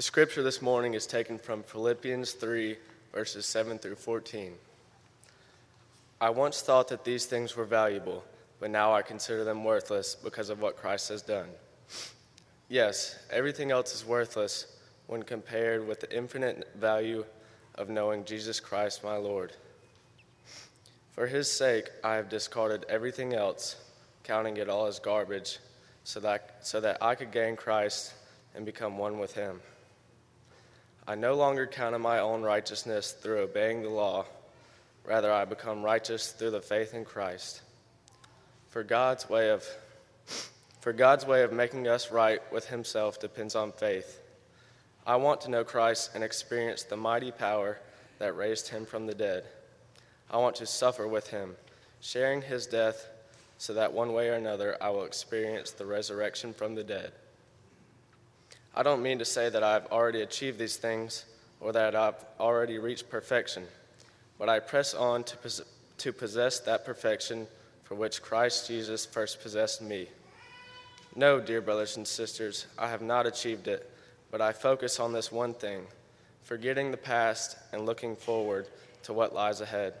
The scripture this morning is taken from Philippians 3, verses 7 through 14. I once thought that these things were valuable, but now I consider them worthless because of what Christ has done. Yes, everything else is worthless when compared with the infinite value of knowing Jesus Christ my Lord. For his sake, I have discarded everything else, counting it all as garbage, so that, so that I could gain Christ and become one with him. I no longer count on my own righteousness through obeying the law. Rather, I become righteous through the faith in Christ. For God's way of for God's way of making us right with himself depends on faith. I want to know Christ and experience the mighty power that raised him from the dead. I want to suffer with him, sharing his death, so that one way or another I will experience the resurrection from the dead. I don't mean to say that I've already achieved these things or that I've already reached perfection, but I press on to, pos- to possess that perfection for which Christ Jesus first possessed me. No, dear brothers and sisters, I have not achieved it, but I focus on this one thing, forgetting the past and looking forward to what lies ahead.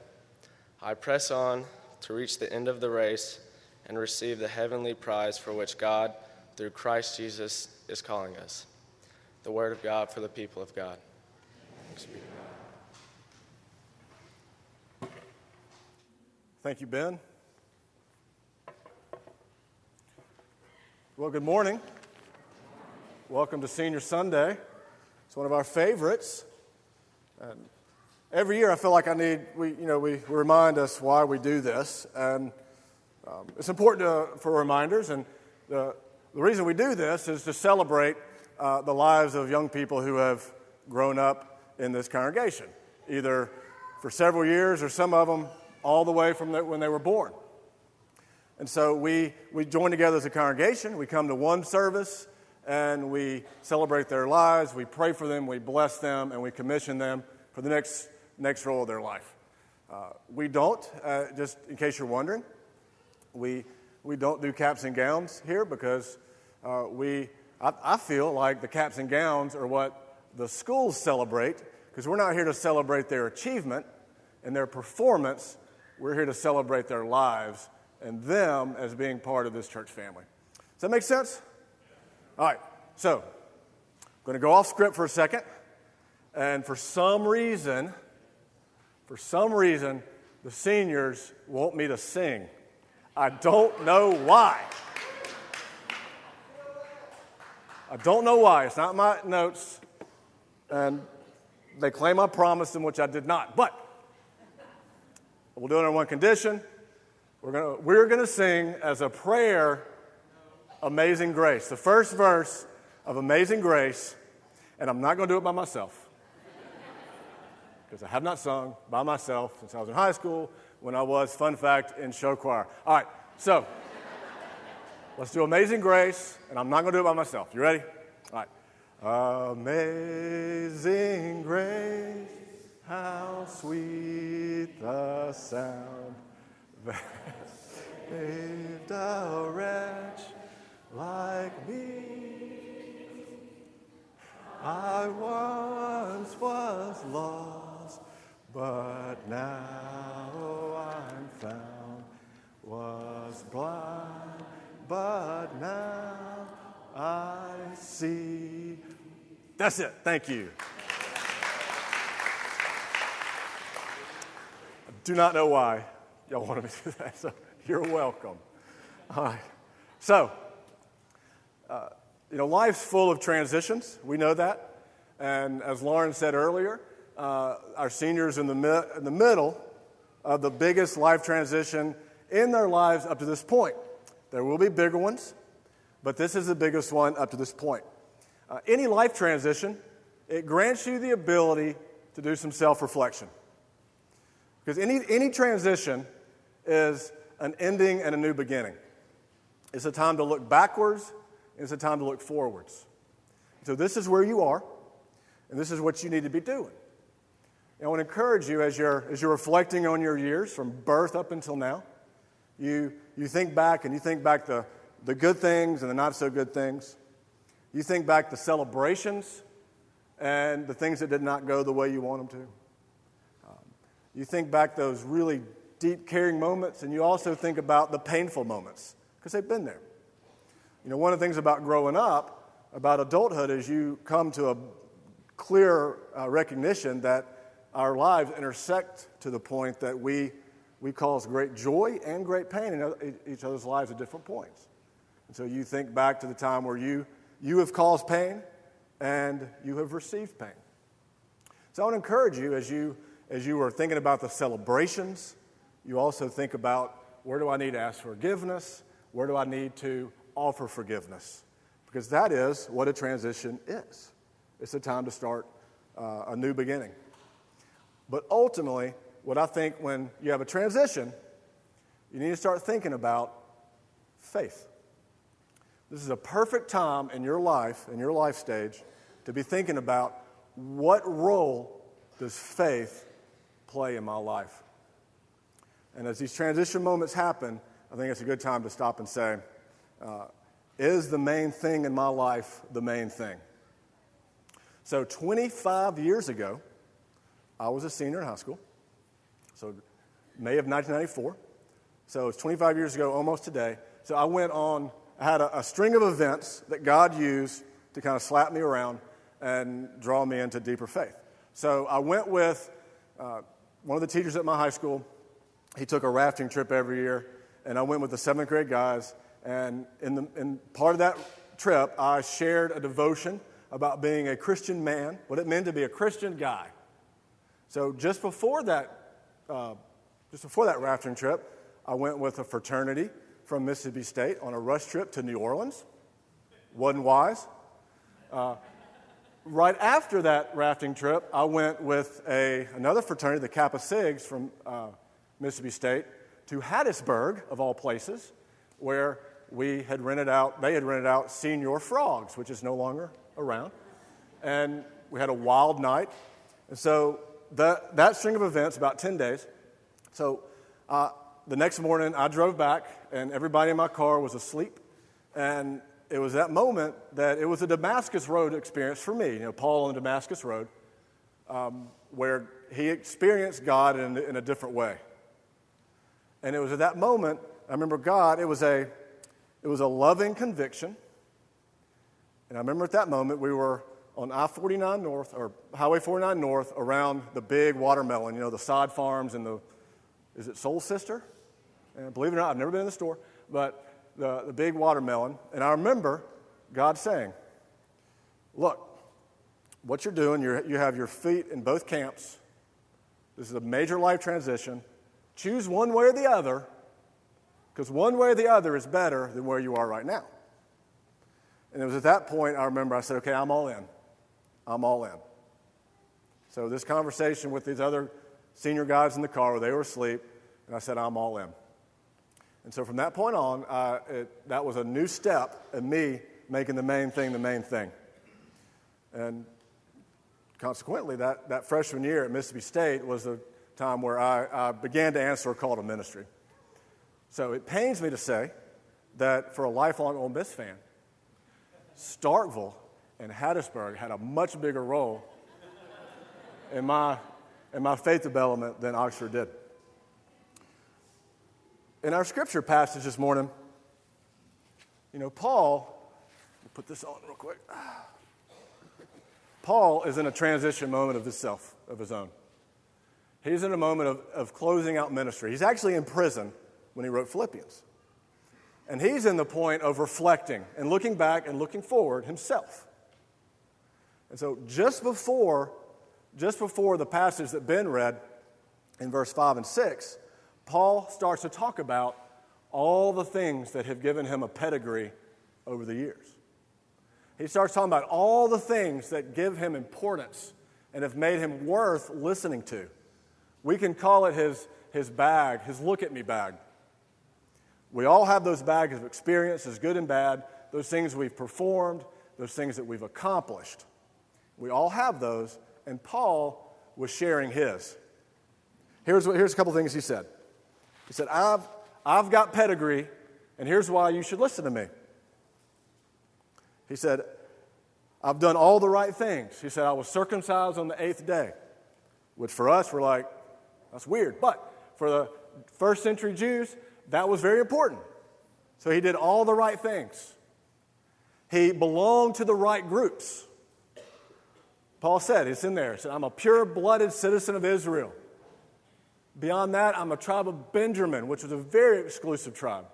I press on to reach the end of the race and receive the heavenly prize for which God, through Christ Jesus, is calling us. The word of God for the people of God. Thank you, Ben. Well, good morning. Welcome to Senior Sunday. It's one of our favorites. And every year I feel like I need, we, you know, we, we remind us why we do this. And um, it's important to, for reminders. And the, the reason we do this is to celebrate uh, the lives of young people who have grown up in this congregation, either for several years or some of them all the way from the, when they were born. And so we, we join together as a congregation. We come to one service and we celebrate their lives. We pray for them, we bless them, and we commission them for the next, next role of their life. Uh, we don't, uh, just in case you're wondering, we, we don't do caps and gowns here because uh, we, I, I feel like the caps and gowns are what the schools celebrate because we're not here to celebrate their achievement and their performance. We're here to celebrate their lives and them as being part of this church family. Does that make sense? All right, so I'm going to go off script for a second. And for some reason, for some reason, the seniors want me to sing. I don't know why. I don't know why. It's not my notes. And they claim I promised them, which I did not. But we'll do it on one condition. We're going we're gonna sing as a prayer Amazing Grace. The first verse of Amazing Grace. And I'm not going to do it by myself. Because I have not sung by myself since I was in high school when I was, fun fact, in show choir. All right, so let's do Amazing Grace, and I'm not going to do it by myself. You ready? All right. Amazing Grace, how sweet the sound that saved a wretch like me. I once was lost, but now. Was blind, but now I see. That's it. Thank you. I do not know why y'all wanted me to do that, so you're welcome. All right. So, uh, you know, life's full of transitions. We know that. And as Lauren said earlier, uh, our seniors in the, mi- in the middle of the biggest life transition in their lives up to this point. There will be bigger ones, but this is the biggest one up to this point. Uh, any life transition, it grants you the ability to do some self reflection. Because any, any transition is an ending and a new beginning. It's a time to look backwards it's a time to look forwards. So, this is where you are, and this is what you need to be doing. And I want to encourage you as you're, as you're reflecting on your years from birth up until now. You, you think back and you think back the, the good things and the not so good things. You think back the celebrations and the things that did not go the way you want them to. Um, you think back those really deep, caring moments, and you also think about the painful moments because they've been there. You know, one of the things about growing up, about adulthood, is you come to a clear uh, recognition that our lives intersect to the point that we, we cause great joy and great pain in each other's lives at different points. And so you think back to the time where you, you have caused pain and you have received pain. So I to encourage you as you, as you are thinking about the celebrations, you also think about where do I need to ask forgiveness? Where do I need to offer forgiveness? Because that is what a transition is. It's a time to start uh, a new beginning. But ultimately, what I think when you have a transition, you need to start thinking about faith. This is a perfect time in your life, in your life stage, to be thinking about what role does faith play in my life? And as these transition moments happen, I think it's a good time to stop and say, uh, is the main thing in my life the main thing? So, 25 years ago, I was a senior in high school. So, May of 1994. So, it's 25 years ago, almost today. So, I went on, I had a, a string of events that God used to kind of slap me around and draw me into deeper faith. So, I went with uh, one of the teachers at my high school he took a rafting trip every year, and I went with the seventh grade guys. And in, the, in part of that trip, I shared a devotion about being a Christian man, what it meant to be a Christian guy. So just before that, uh, just before that rafting trip, I went with a fraternity from Mississippi State on a rush trip to New Orleans. Wasn't wise. Uh, right after that rafting trip, I went with a, another fraternity, the Kappa Sigs from uh, Mississippi State, to Hattiesburg, of all places, where we had rented out, they had rented out Señor Frogs, which is no longer around. And we had a wild night. And so that, that string of events, about 10 days. So uh, the next morning, I drove back, and everybody in my car was asleep. And it was that moment that it was a Damascus Road experience for me, you know, Paul on Damascus Road, um, where he experienced God in, in a different way. And it was at that moment, I remember God, it was a, it was a loving conviction. And I remember at that moment, we were on I 49 North, or Highway 49 North, around the big watermelon, you know, the sod farms and the, is it Soul Sister? And believe it or not, I've never been in the store, but the, the big watermelon. And I remember God saying, Look, what you're doing, you're, you have your feet in both camps. This is a major life transition. Choose one way or the other, because one way or the other is better than where you are right now. And it was at that point I remember I said, okay, I'm all in. I'm all in. So this conversation with these other senior guys in the car they were asleep, and I said, I'm all in. And so from that point on, uh, it, that was a new step in me making the main thing the main thing. And consequently, that, that freshman year at Mississippi State was a time where I, I began to answer a call to ministry. So it pains me to say that for a lifelong Ole Miss fan, Starkville and Hattiesburg had a much bigger role in my, in my faith development than Oxford did. In our scripture passage this morning, you know, Paul, put this on real quick. Paul is in a transition moment of himself, of his own. He's in a moment of, of closing out ministry. He's actually in prison when he wrote Philippians. And he's in the point of reflecting and looking back and looking forward himself. And so just before, just before the passage that Ben read in verse 5 and 6, Paul starts to talk about all the things that have given him a pedigree over the years. He starts talking about all the things that give him importance and have made him worth listening to. We can call it his, his bag, his look at me bag. We all have those bags of experiences, good and bad, those things we've performed, those things that we've accomplished. We all have those, and Paul was sharing his. Here's, what, here's a couple things he said. He said, I've, I've got pedigree, and here's why you should listen to me. He said, I've done all the right things. He said, I was circumcised on the eighth day, which for us, we're like, that's weird. But for the first century Jews, that was very important. So he did all the right things. He belonged to the right groups. Paul said, it's in there. He said, I'm a pure blooded citizen of Israel. Beyond that, I'm a tribe of Benjamin, which was a very exclusive tribe.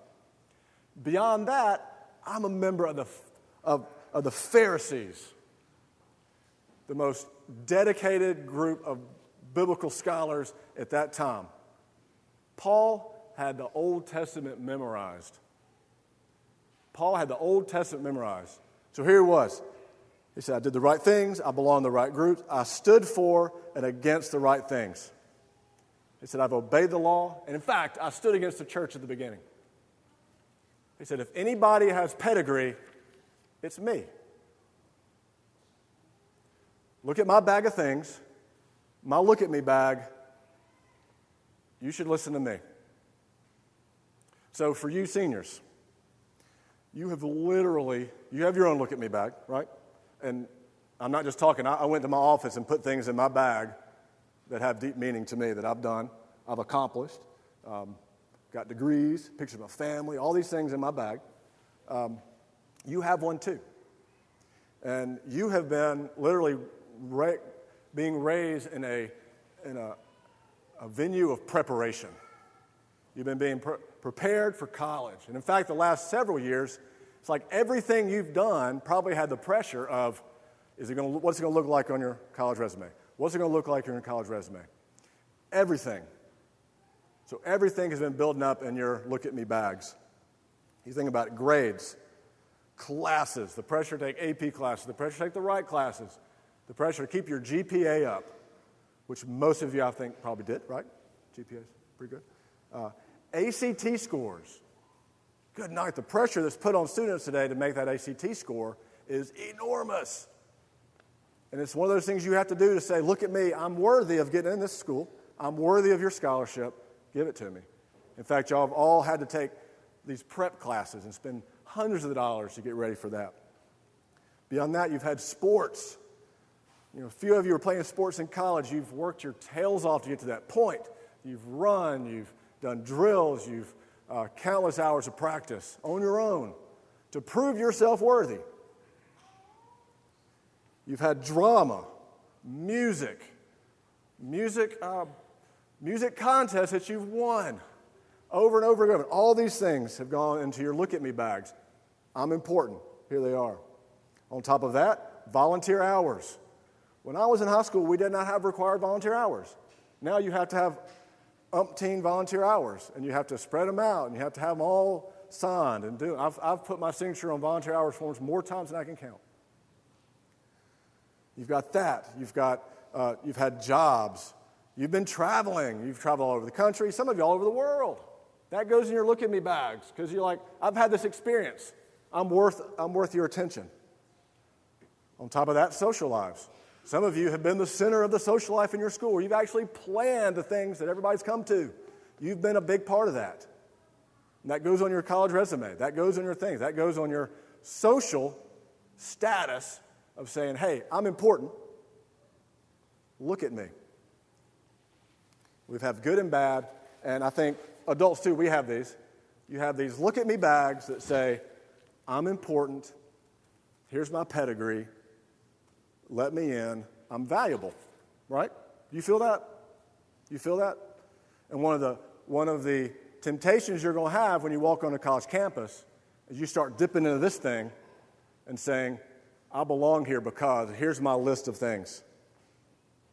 Beyond that, I'm a member of the, of, of the Pharisees, the most dedicated group of biblical scholars at that time. Paul had the Old Testament memorized. Paul had the Old Testament memorized. So here he was. He said, I did the right things, I belong to the right groups, I stood for and against the right things. He said, I've obeyed the law, and in fact, I stood against the church at the beginning. He said, if anybody has pedigree, it's me. Look at my bag of things, my look at me bag. You should listen to me. So, for you seniors, you have literally, you have your own look at me bag, right? And I'm not just talking, I, went to my office and put things in my bag that have deep meaning to me that I've done, I've accomplished, um, got degrees, pictures of my family, all these things in my bag. Um, you have one too. And you have been literally ra- being raised in a, in a, a venue of preparation. You've been being pre- prepared for college. And in fact, the last several years, it's like everything you've done probably had the pressure of is it going to, what's it going to look like on your college resume? What's it going to look like on your college resume? Everything. So everything has been building up in your look at me bags. You think about it, grades, classes, the pressure to take AP classes, the pressure to take the right classes, the pressure to keep your GPA up, which most of you, I think, probably did, right? GPA's pretty good. Uh, ACT scores. Good night. The pressure that's put on students today to make that ACT score is enormous. And it's one of those things you have to do to say, look at me, I'm worthy of getting in this school. I'm worthy of your scholarship. Give it to me. In fact, y'all have all had to take these prep classes and spend hundreds of dollars to get ready for that. Beyond that, you've had sports. You know, a few of you are playing sports in college. You've worked your tails off to get to that point. You've run, you've done drills, you've uh, countless hours of practice on your own to prove yourself worthy. You've had drama, music, music, uh, music contests that you've won over and over again. All these things have gone into your look at me bags. I'm important. Here they are. On top of that, volunteer hours. When I was in high school, we did not have required volunteer hours. Now you have to have umpteen volunteer hours, and you have to spread them out, and you have to have them all signed and do. I've, I've put my signature on volunteer hours forms more times than I can count. You've got that. You've got uh, you've had jobs. You've been traveling. You've traveled all over the country. Some of you all over the world. That goes in your look at me bags because you're like, I've had this experience. I'm worth, I'm worth your attention. On top of that, social lives. Some of you have been the center of the social life in your school. You've actually planned the things that everybody's come to. You've been a big part of that. And that goes on your college resume. That goes on your things. That goes on your social status of saying, hey, I'm important. Look at me. We've had good and bad, and I think adults too, we have these. You have these look at me bags that say, I'm important. Here's my pedigree let me in, I'm valuable, right? You feel that? You feel that? And one of the, one of the temptations you're going to have when you walk on a college campus is you start dipping into this thing and saying, I belong here because here's my list of things.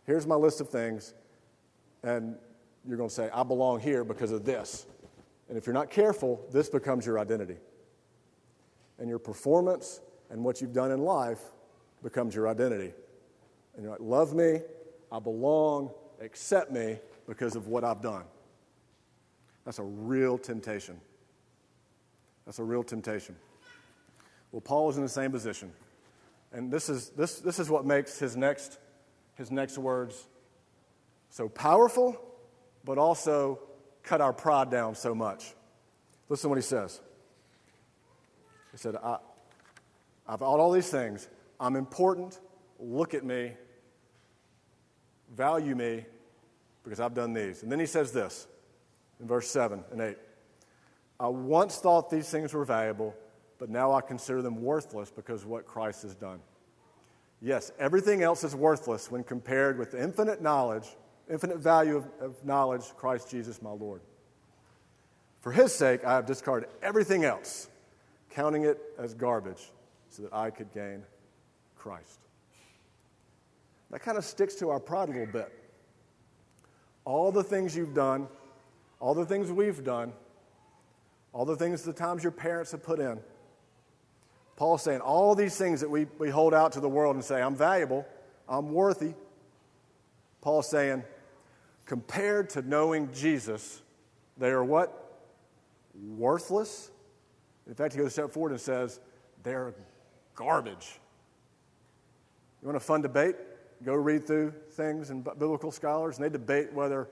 Here's my list of things. And you're going to say, I belong here because of this. And if you're not careful, this becomes your identity. And your performance and what you've done in life becomes your identity. And you're like, love me, I belong, accept me because of what I've done. That's a real temptation. That's a real temptation. Well, Paul is in the same position. And this is, this, this is what makes his next, his next words so powerful, but also cut our pride down so much. Listen to what he says. He said, I, I've got all these things, I'm important, look at me, value me, because I've done these. And then he says this in verse 7 and 8 I once thought these things were valuable, but now I consider them worthless because of what Christ has done. Yes, everything else is worthless when compared with the infinite knowledge, infinite value of, of knowledge, Christ Jesus, my Lord. For his sake, I have discarded everything else, counting it as garbage, so that I could gain Christ. That kind of sticks to our pride a little bit. All the things you've done, all the things we've done, all the things, the times your parents have put in. Paul's saying all these things that we, we hold out to the world and say, I'm valuable, I'm worthy. Paul's saying, compared to knowing Jesus, they are what? Worthless. In fact, he goes a step forward and says, they're garbage. You want a fun debate? Go read through things and biblical scholars, and they debate whether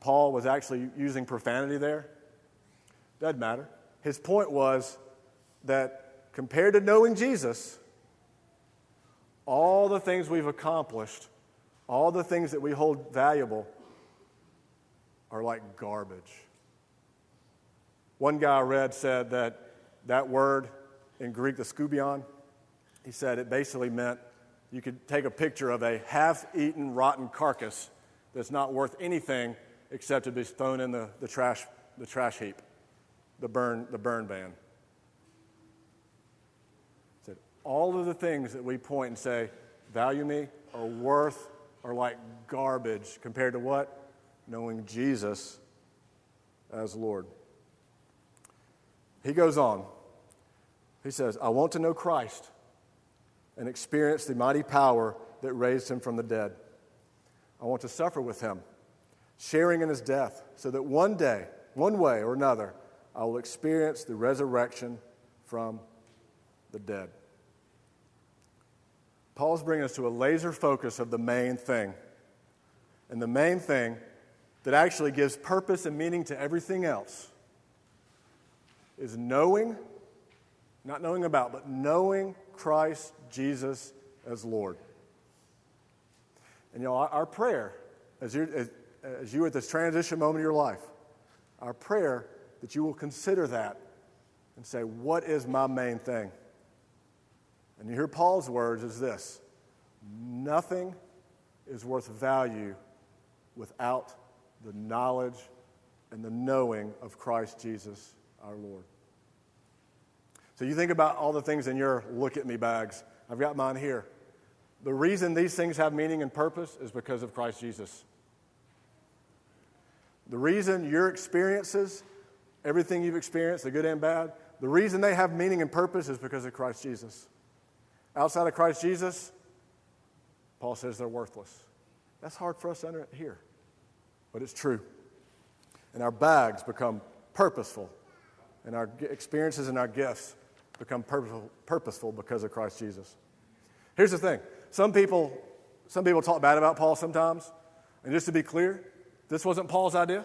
Paul was actually using profanity there. Doesn't matter. His point was that compared to knowing Jesus, all the things we've accomplished, all the things that we hold valuable, are like garbage. One guy I read said that that word in Greek, the skubalon, he said it basically meant you could take a picture of a half eaten, rotten carcass that's not worth anything except to be thrown in the, the, trash, the trash heap, the burn, the burn ban. Said, all of the things that we point and say, value me, are worth, are like garbage compared to what? Knowing Jesus as Lord. He goes on. He says, I want to know Christ and experience the mighty power that raised him from the dead. I want to suffer with him, sharing in his death, so that one day, one way or another, I will experience the resurrection from the dead. Paul's bringing us to a laser focus of the main thing. And the main thing that actually gives purpose and meaning to everything else is knowing not knowing about, but knowing Christ Jesus as Lord. And you know, our, prayer, as you're, as, as you at this transition moment of your life, our prayer that you will consider that and say, What is my main thing? And you hear Paul's words is this nothing is worth value without the knowledge and the knowing of Christ Jesus our Lord. So you think about all the things in your look at me bags. I've got mine here. The reason these things have meaning and purpose is because of Christ Jesus. The reason your experiences, everything you've experienced, the good and bad, the reason they have meaning and purpose is because of Christ Jesus. Outside of Christ Jesus, Paul says they're worthless. That's hard for us to hear, but it's true. And our bags become purposeful, and our experiences and our gifts become purposeful, because of Christ Jesus. Here's the thing some people, some people talk bad about Paul sometimes. And just to be clear, this wasn't Paul's idea.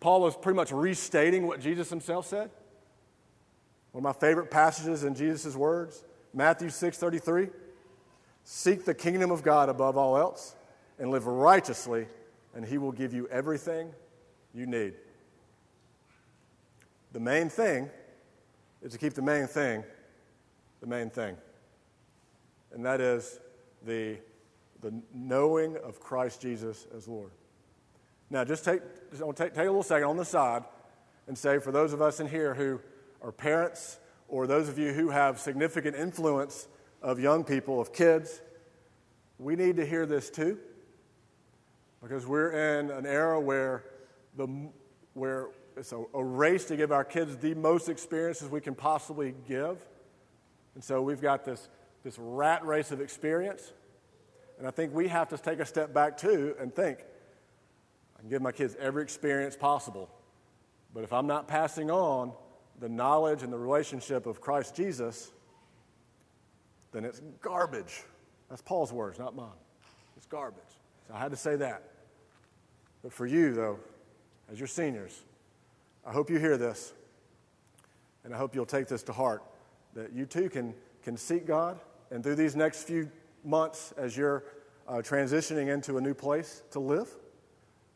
Paul was pretty much restating what Jesus himself said. One of my favorite passages in Jesus' words, Matthew 6 33. Seek the kingdom of God above all else and live righteously, and he will give you everything you need. The main thing is to keep the main thing the main thing. And that is the, the knowing of Christ Jesus as Lord. Now, just take, just take, take a little second on the side and say, for those of us in here who are parents, or those of you who have significant influence of young people, of kids, we need to hear this too. Because we're in an era where, the, where it's a, a race to give our kids the most experiences we can possibly give. And so we've got this, this rat race of experience. And I think we have to take a step back too and think I can give my kids every experience possible. But if I'm not passing on the knowledge and the relationship of Christ Jesus, then it's garbage. That's Paul's words, not mine. It's garbage. So I had to say that. But for you, though, as your seniors, I hope you hear this, and I hope you'll take this to heart that you too can, can seek God and through these next few months, as you're uh, transitioning into a new place to live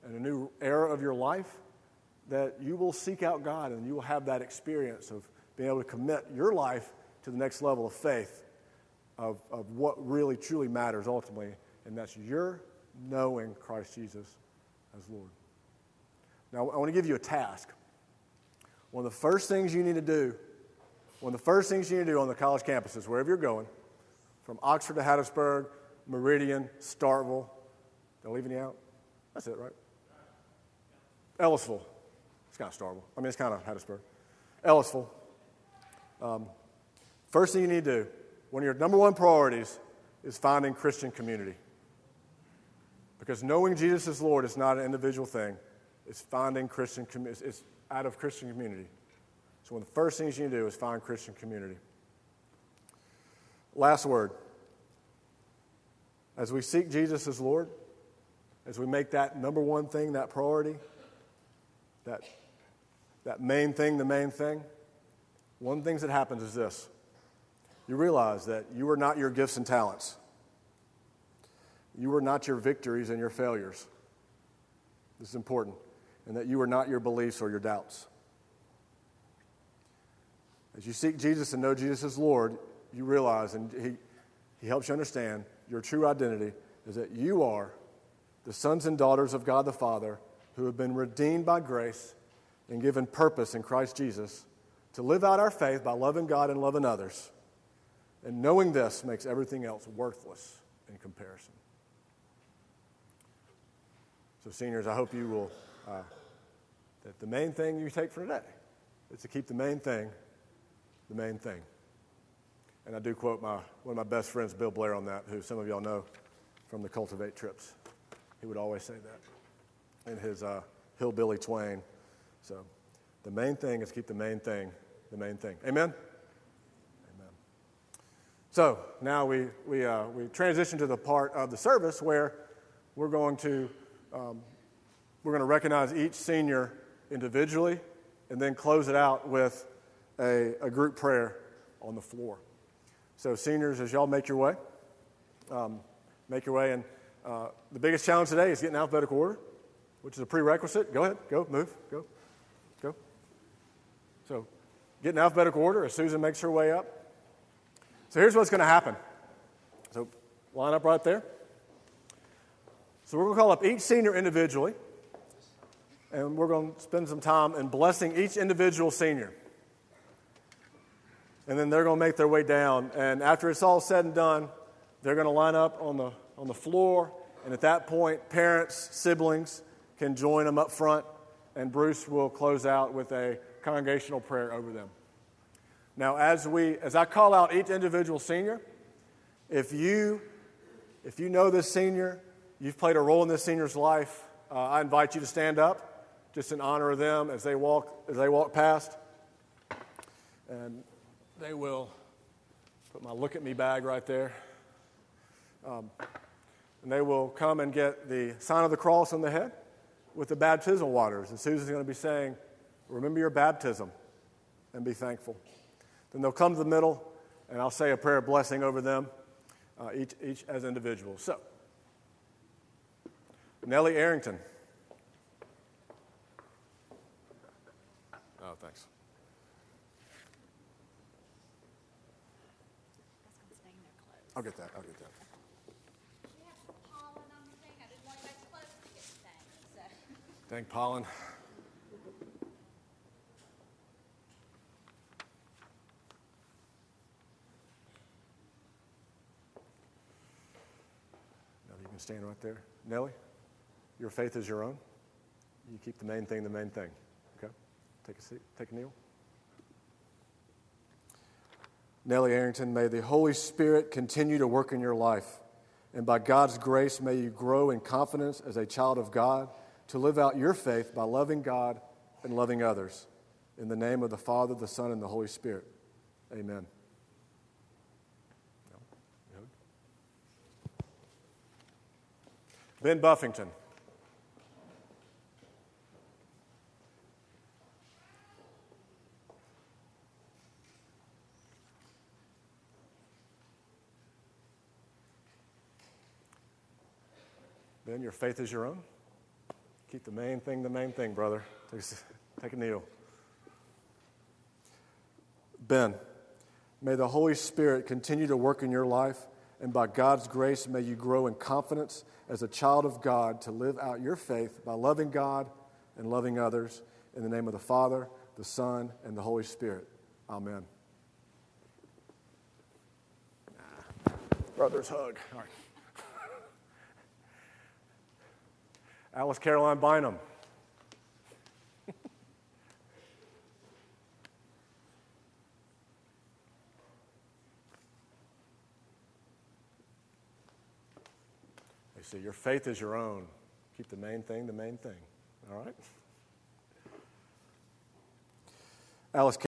and a new era of your life, that you will seek out God and you will have that experience of being able to commit your life to the next level of faith of, of what really truly matters ultimately, and that's your knowing Christ Jesus as Lord. Now, I want to give you a task. One of the first things you need to do, one of the first things you need to do on the college campuses, wherever you're going, from Oxford to Hattiesburg, Meridian, Starkville, did I leave any out? That's it, right? Ellisville. It's kind of Starkville. I mean, it's kind of Hattiesburg. Ellisville. Um, first thing you need to do, one of your number one priorities is finding Christian community. Because knowing Jesus is Lord is not an individual thing. It's finding Christian community. Out of Christian community. So one of the first things you need to do is find Christian community. Last word. As we seek Jesus as Lord, as we make that number one thing, that priority, that, that main thing, the main thing, one of the things that happens is this. You realize that you are not your gifts and talents. You are not your victories and your failures. This is important. And that you are not your beliefs or your doubts. As you seek Jesus and know Jesus as Lord, you realize, and He, he helps you understand, your true identity is that you are the sons and daughters of God the Father who have been redeemed by grace and given purpose in Christ Jesus to live out our faith by loving God and loving others. And knowing this makes everything else worthless in comparison. So, seniors, I hope you will, uh, that the main thing you take from today is to keep the main thing the main thing. And I do quote my, one of my best friends, Bill Blair, on that, who some of y'all know from the Cultivate trips. He would always say that in his uh, Hillbilly Twain. So the main thing is keep the main thing the main thing. Amen? Amen. So now we, we, uh, we transition to the part of the service where we're going to, um, we're going to recognize each senior individually and then close it out with a, a group prayer on the floor. So, seniors, as y'all make your way, um, make your way. And uh, the biggest challenge today is getting alphabetical order, which is a prerequisite. Go ahead, go, move, go, go. So, get in alphabetical order as Susan makes her way up. So, here's what's going to happen. So, line up right there. So, we're going to call up each senior individually, and we're going to spend some time in blessing each individual senior and then they're going to make their way down. And after it's all said and done, they're going to line up on the, on the floor. And at that point, parents, siblings can join them up front, and Bruce will close out with a congregational prayer over them. Now, as, we, as I call out each individual senior, if you, if you know this senior, you've played a role in this senior's life, uh, I invite you to stand up just in honor of them as they walk, as they walk past. And they will put my look at me bag right there. Um, and they will come and get the sign of the cross on the head with the baptismal waters. And Susan's going to be saying, Remember your baptism and be thankful. Then they'll come to the middle, and I'll say a prayer of blessing over them, uh, each, each as individuals. So, Nellie Arrington. I'll get that. I'll get that. Thank pollen. Now you can stand right there. Nellie, your faith is your own. You keep the main thing the main thing. Okay? Take a seat. Take a kneel. Nellie Arrington, may the Holy Spirit continue to work in your life. And by God's grace, may you grow in confidence as a child of God to live out your faith by loving God and loving others. In the name of the Father, the Son, and the Holy Spirit. Amen. Ben Buffington. Ben, your faith is your own. Keep the main thing the main thing, brother. Take a, take a kneel. Ben, may the Holy Spirit continue to work in your life, and by God's grace, may you grow in confidence as a child of God to live out your faith by loving God and loving others. In the name of the Father, the Son, and the Holy Spirit. Amen. Brother's hug. All right. Alice Caroline Bynum. They say your faith is your own. Keep the main thing the main thing. All right? Alice